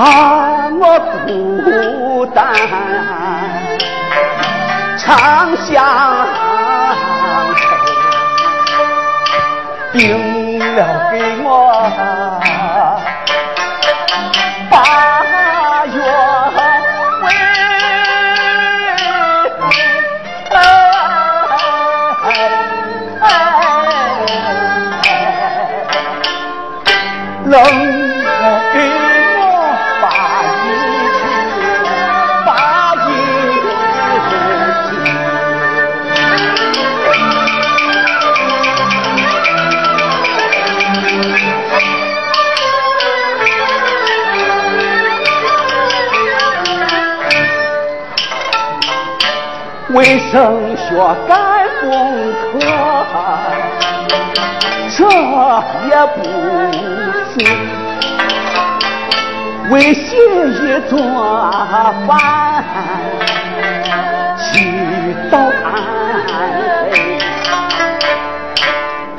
啊，我孤单，长相悲，定了给我八月回、冷。为升学改功课，这也不是。为学业做饭，起早安。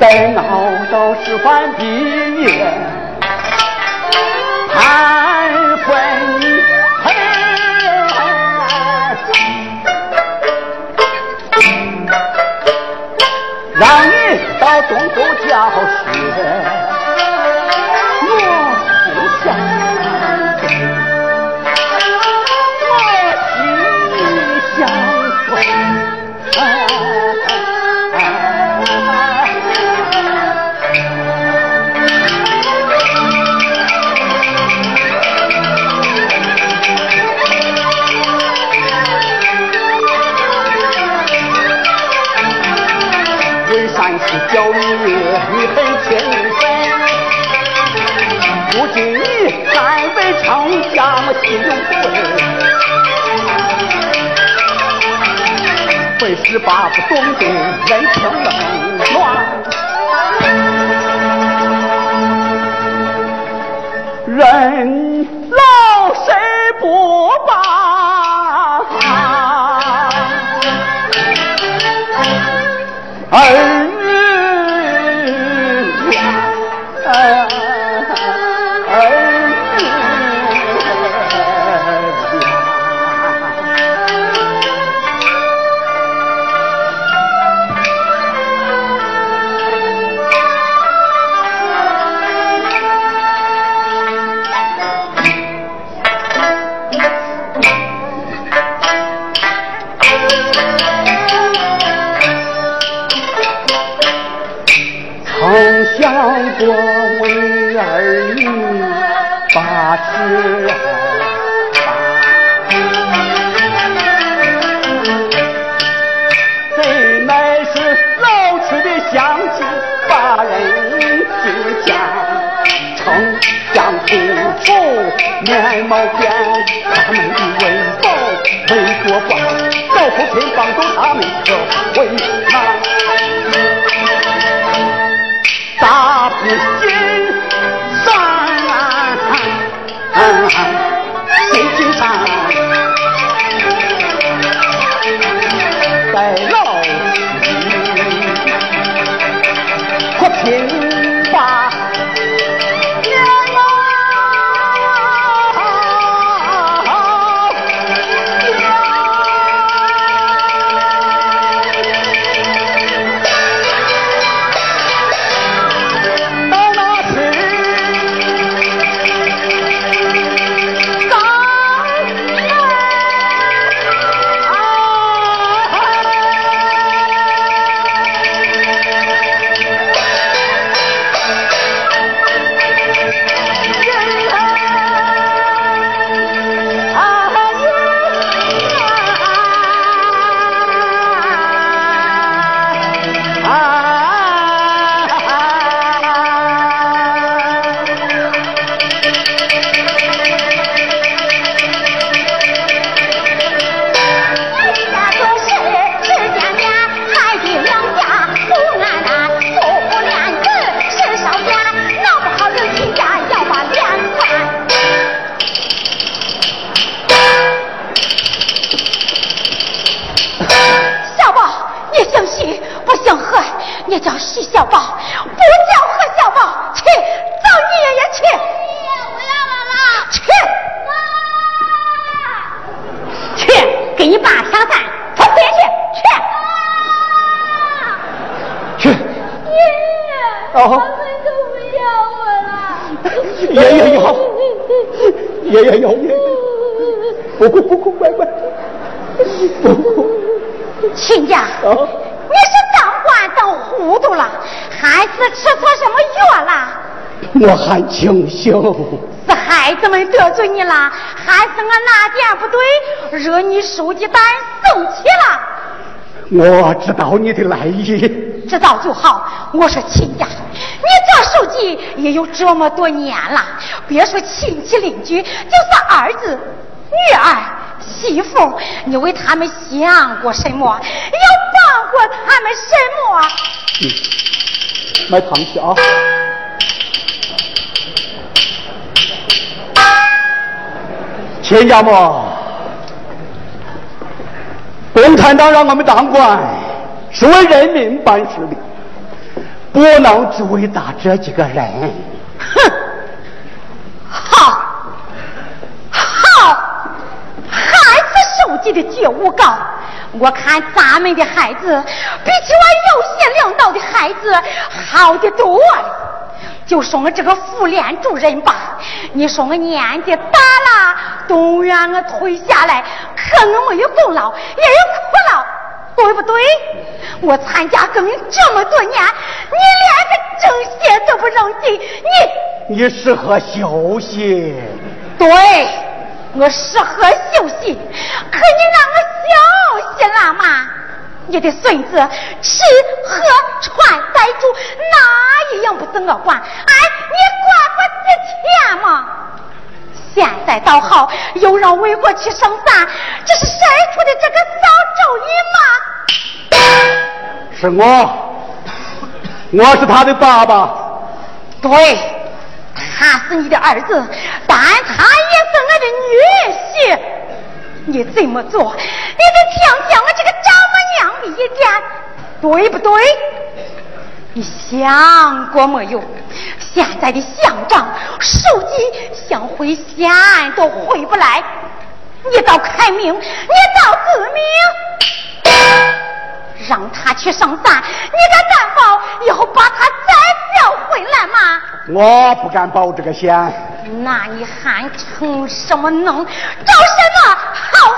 待熬到师范毕业。让你到东都家。十八不懂的人情冷暖，人老谁不把儿我为儿女把事好，这乃是老区的乡亲把人心牵。城乡土臭面貌变，他们的温饱没过关，老父亲帮都他们可为难。你金山。啊还清醒，是孩子们得罪你了，还是我哪点不对，惹你书记单生气了？我知道你的来意，知道就好。我说亲家，你做书记也有这么多年了，别说亲戚邻居，就是儿子、女儿、媳妇，你为他们想过什么？要帮过他们什么？嗯，买糖去啊。亲家母，共产党让我们当官是为人民办事的，不能只为打这几个人。哼，好，好，孩记的觉悟高，我看咱们的孩子比起我有些领导的孩子好得多。就说我这个妇联主任吧，你说我年纪大了，动员我退下来，可能没有功劳，也有苦劳，对不对？我参加革命这么多年，你连个正鞋都不让进，你你适合休息。对，我适合休息，可你让我休息了吗？你的孙子吃喝穿戴住哪一样不是我管？哎，你管不值钱吗？现在倒好，又让魏国去生散，这是谁出的这个馊主意吗？是我，我是他的爸爸。对，他是你的儿子，但他也是我的女婿。你这么做，你得听听我这个丈母娘的意见，对不对？你想过没有？现在的乡长、书记想回县都回不来，你倒开明，你倒自明，让他去上山，你敢担保以后把他再调回来吗？我不敢保这个险。那你还逞什么能？找什么好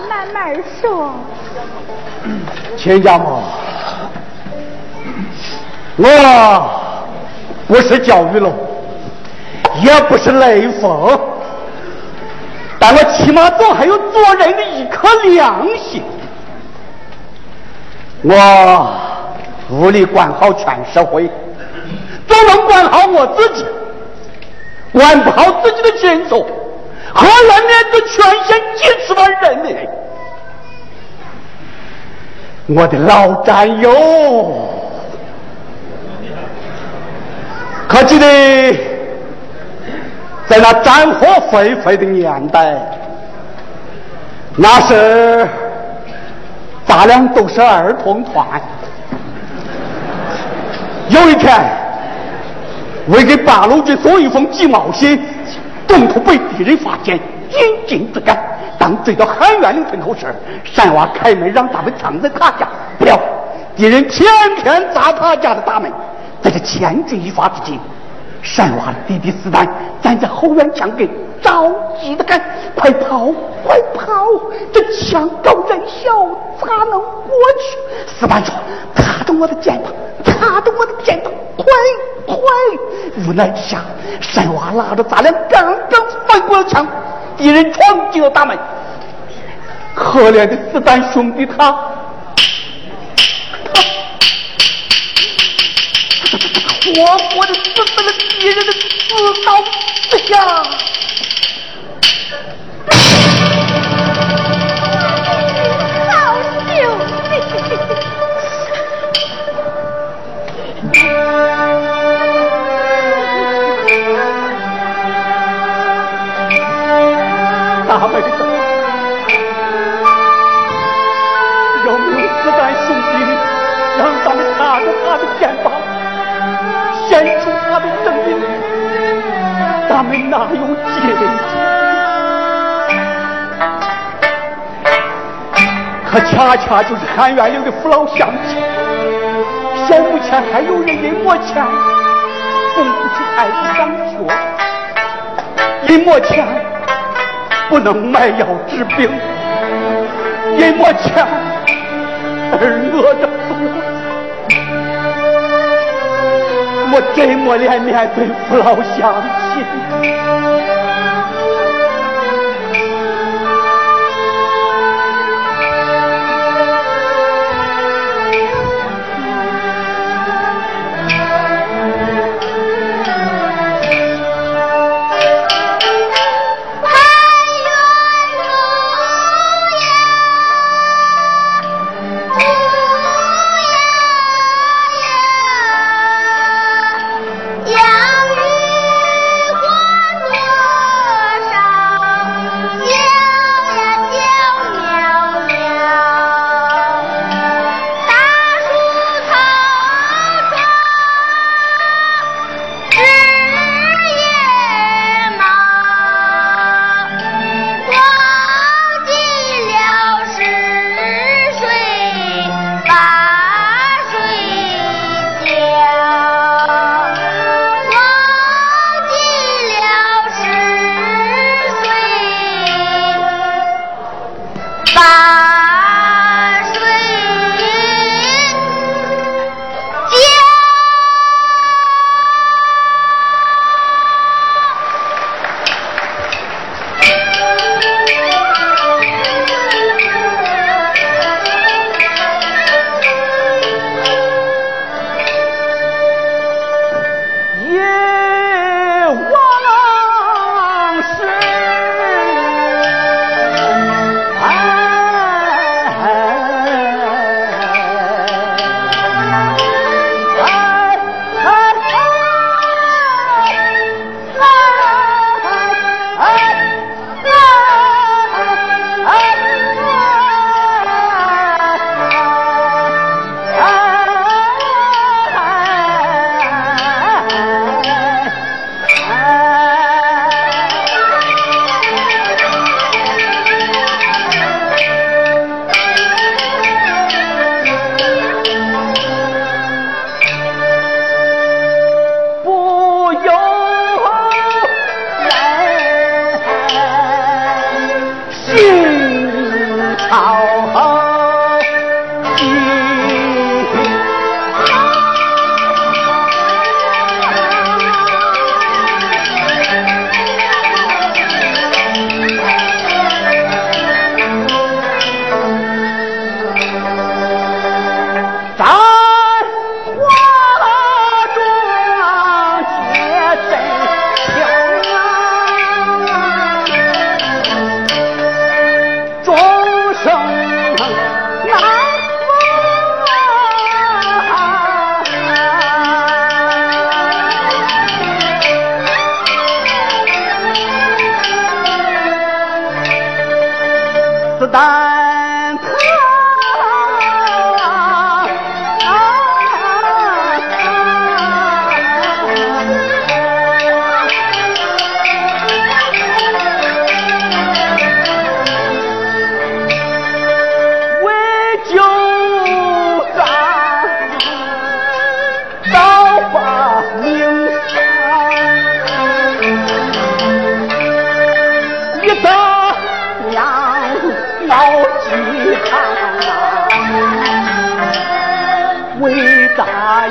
慢慢说。亲家母，我不是教育龙，也不是雷锋，但我起码总还有做人的一颗良心。我无力管好全社会，总能管好我自己。管不好自己的亲属，河南面对全县几十万人民？我的老战友，可记得在那战火沸沸的年代，那时咱俩都是儿童团。有一天。为给八路军送一封急毛信，中途被敌人发现，引进追赶。当追到汉元岭村口时，山娃开门让咱们藏在他家，不料敌人天天砸他家的大门。在这千钧一发之际，山娃的弟弟四蛋站在后院墙根，着急的喊：“快跑，快跑！这枪高人小，咋能过去？”四蛋说：“踏着我的肩膀，踏，快！”快！无奈之下，山娃拉着咱俩刚刚翻过了墙，敌人闯进了大门。可怜的四蛋兄弟他，活活的死在了敌人的刺刀之下。哪有借可恰恰就是汉元岭的父老乡亲，小目前还有人因没钱供不起孩子上学，因没钱。不能卖药治病，因没钱而饿着肚子。我真没脸面对父老乡亲。我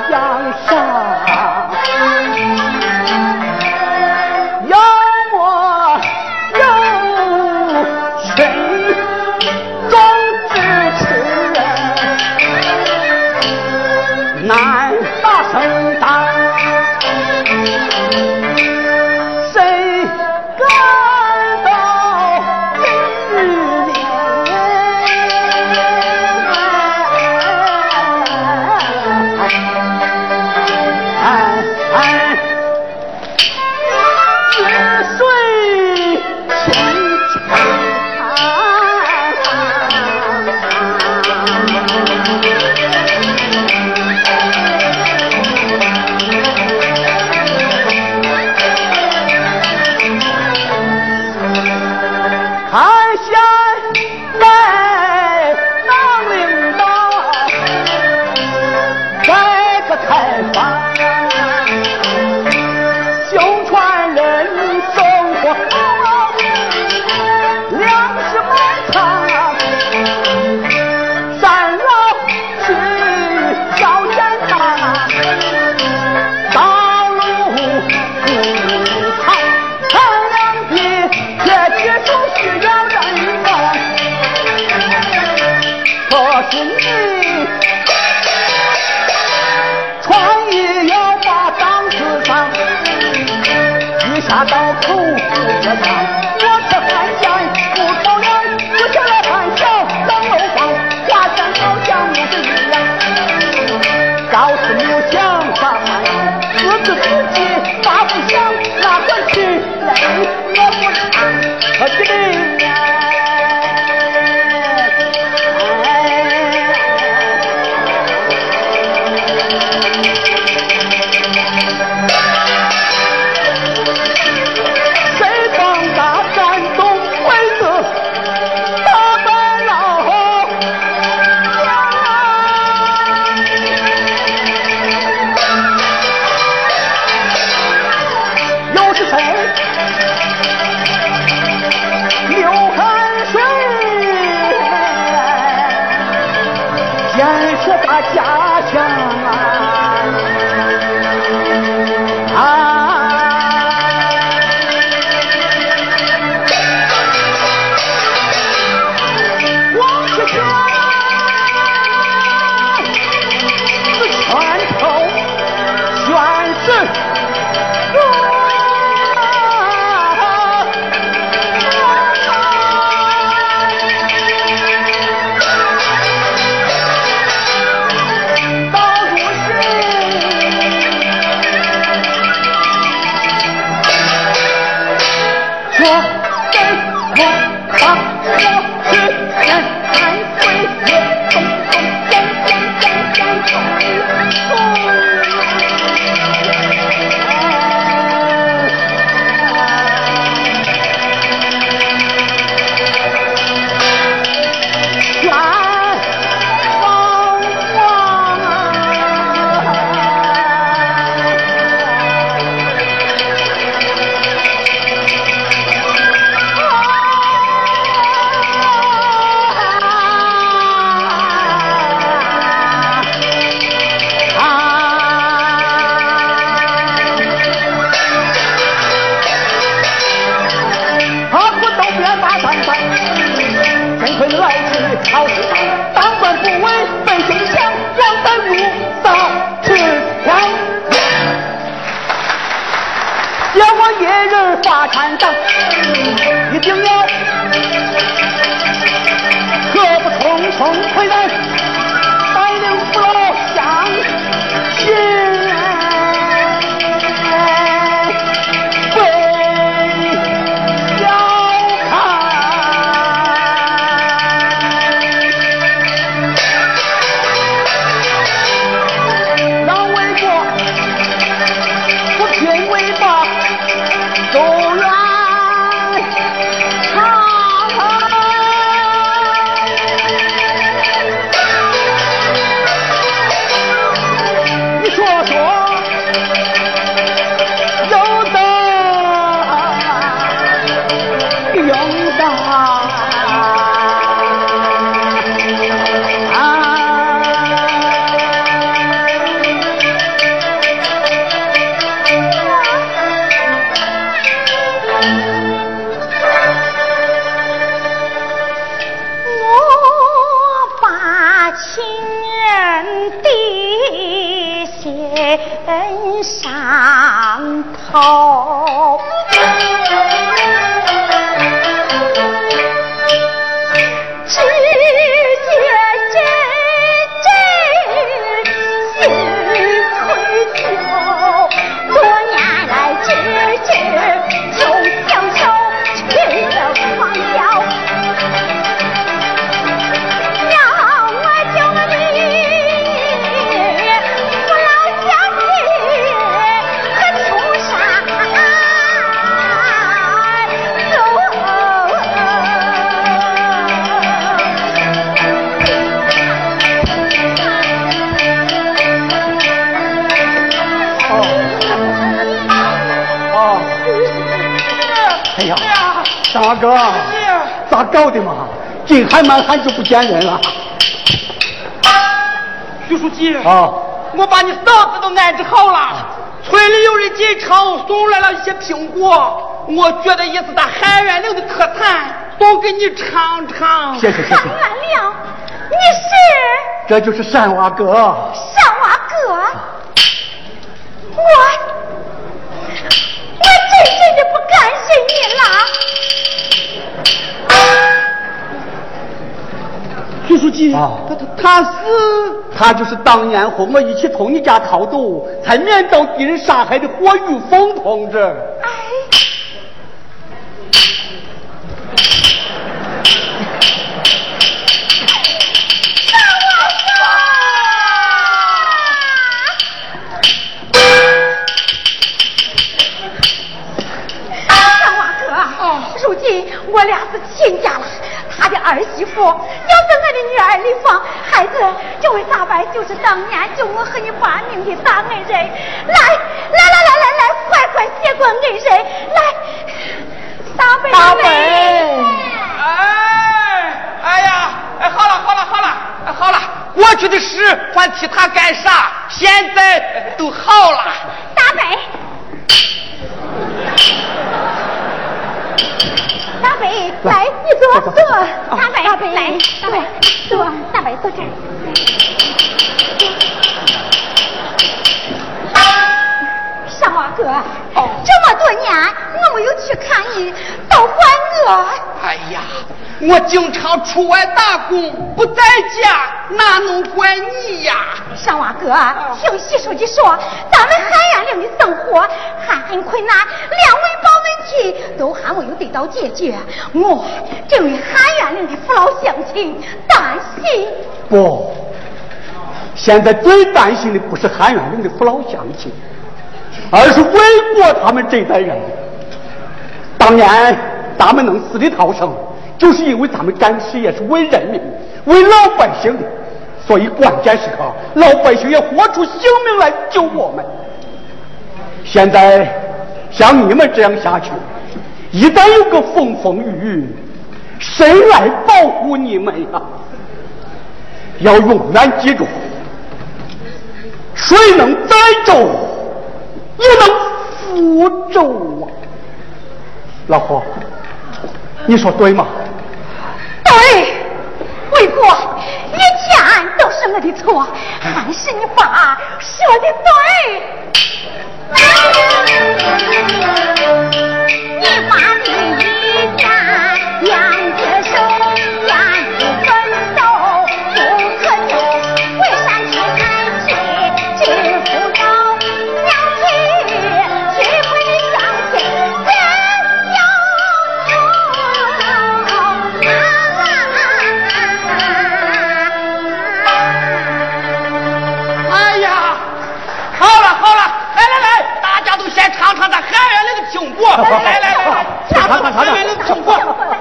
向上把我哥，咋搞的嘛？进海满汉就不见人了。徐书记啊，我把你嫂子都安置好了。村里有人进城送来了一些苹果，我觉得也是咱汉元岭的特产，送给你尝尝。谢谢谢谢。岭，你是？这就是山娃哥。山娃哥，徐书记，他他他是他就是当年和我一起从你家逃走，才免遭敌人杀害的霍玉峰同志。哎。如今我俩是亲家了。他的儿媳妇女儿李芳，孩子这位大伯就是当年救我和你爸命的大恩人。来来来来来来，快快谢过恩人。来，大伯大伯，哎哎呀，哎好了好了好了，好了，过去的事还替他干啥？现在都好了。大伯。大伯，来，你坐坐。大伯，大伯，来，大伯，坐。大伯，坐这儿。哥，这么多年我没有去看你，都怪我。哎呀。我经常出外打工，不在家，哪能怪你呀？上娃哥，听习书记说，咱们汉元岭的生活还很困难，连温饱问题都还没有得到解决，我正为汉元岭的父老乡亲担心。不，现在最担心的不是汉元岭的父老乡亲，而是为国他们这代人。当年咱们能死里逃生。就是因为咱们干事业是为人民、为老百姓的，所以关键时刻老百姓也豁出性命来救我们。现在像你们这样下去，一旦有个风风雨雨，谁来保护你们呀？要永远记住，水能载舟，也能扶周啊！老婆，你说对吗？对，卫国一切都是我的错，还是你爸说的对。你爸的。来来来来，尝尝韩元岭的苹果，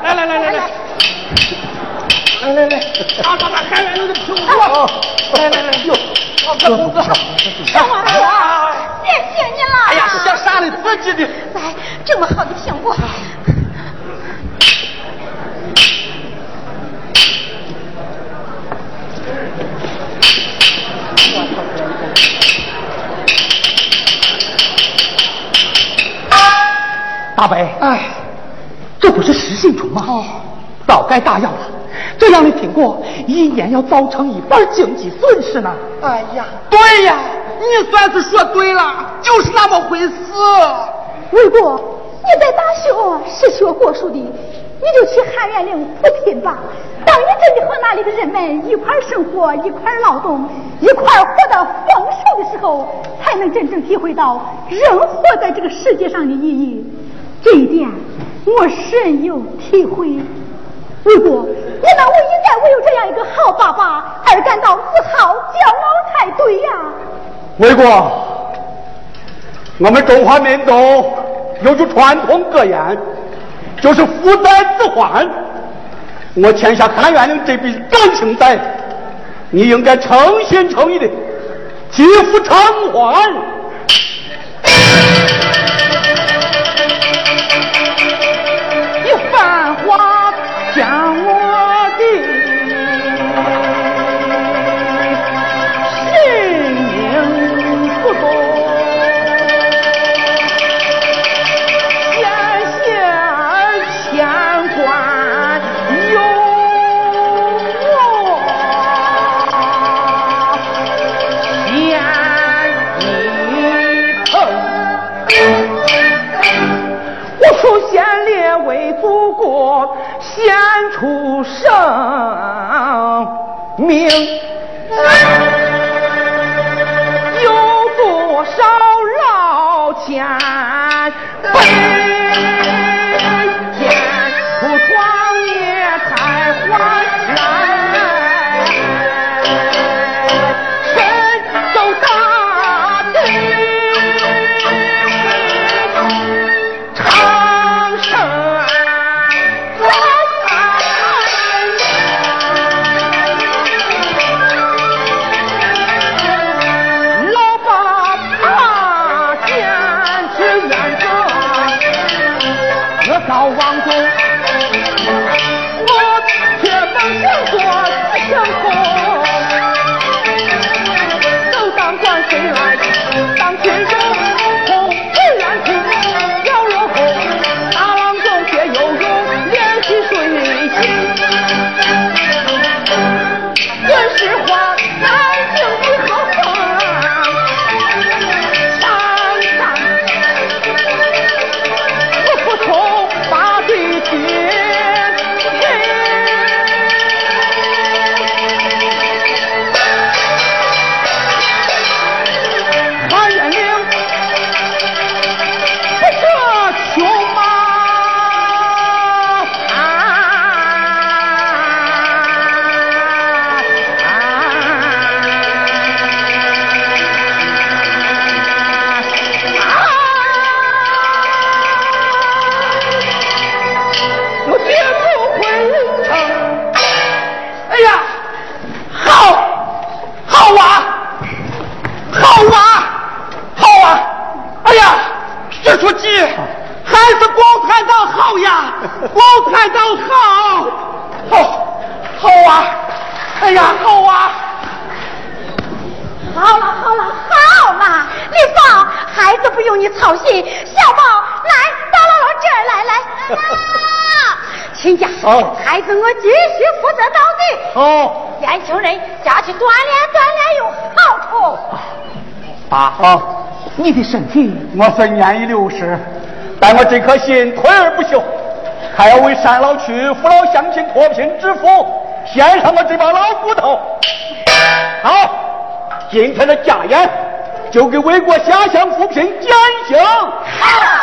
来来来来来，来来来，尝尝这韩元岭的苹果，来来来，哟，这不错，小王哥，谢谢你了。哎呀，想啥嘞？自己的，来这么好的苹果。大伯，哎，这不是失信虫吗？哦，早该大药了。这样的苹果，一年要造成一半经济损失呢。哎呀，对呀，你算是说对了，就是那么回事。魏国，你在大学是学国术的，你就去汉元岭扶贫吧。当你真的和那里的人们一块生活、一块劳动、一块活得丰收的时候，才能真正体会到人活在这个世界上的意义。这一点我深有体会。魏国，你们我应该为有这样一个好爸爸而感到自豪、骄傲才对呀。魏国，我们中华民族有句传统格言，就是父在自还。我欠下韩元岭这笔感情债，你应该诚心诚意的替付偿还。生命，年轻人下去锻炼锻炼有好处。爸，好，你的身体我虽年已六十，但我这颗心退而不休，还要为山老区父老乡亲脱贫致富，献上我这把老骨头。好，今天的家宴就给为国下乡扶贫践行。好。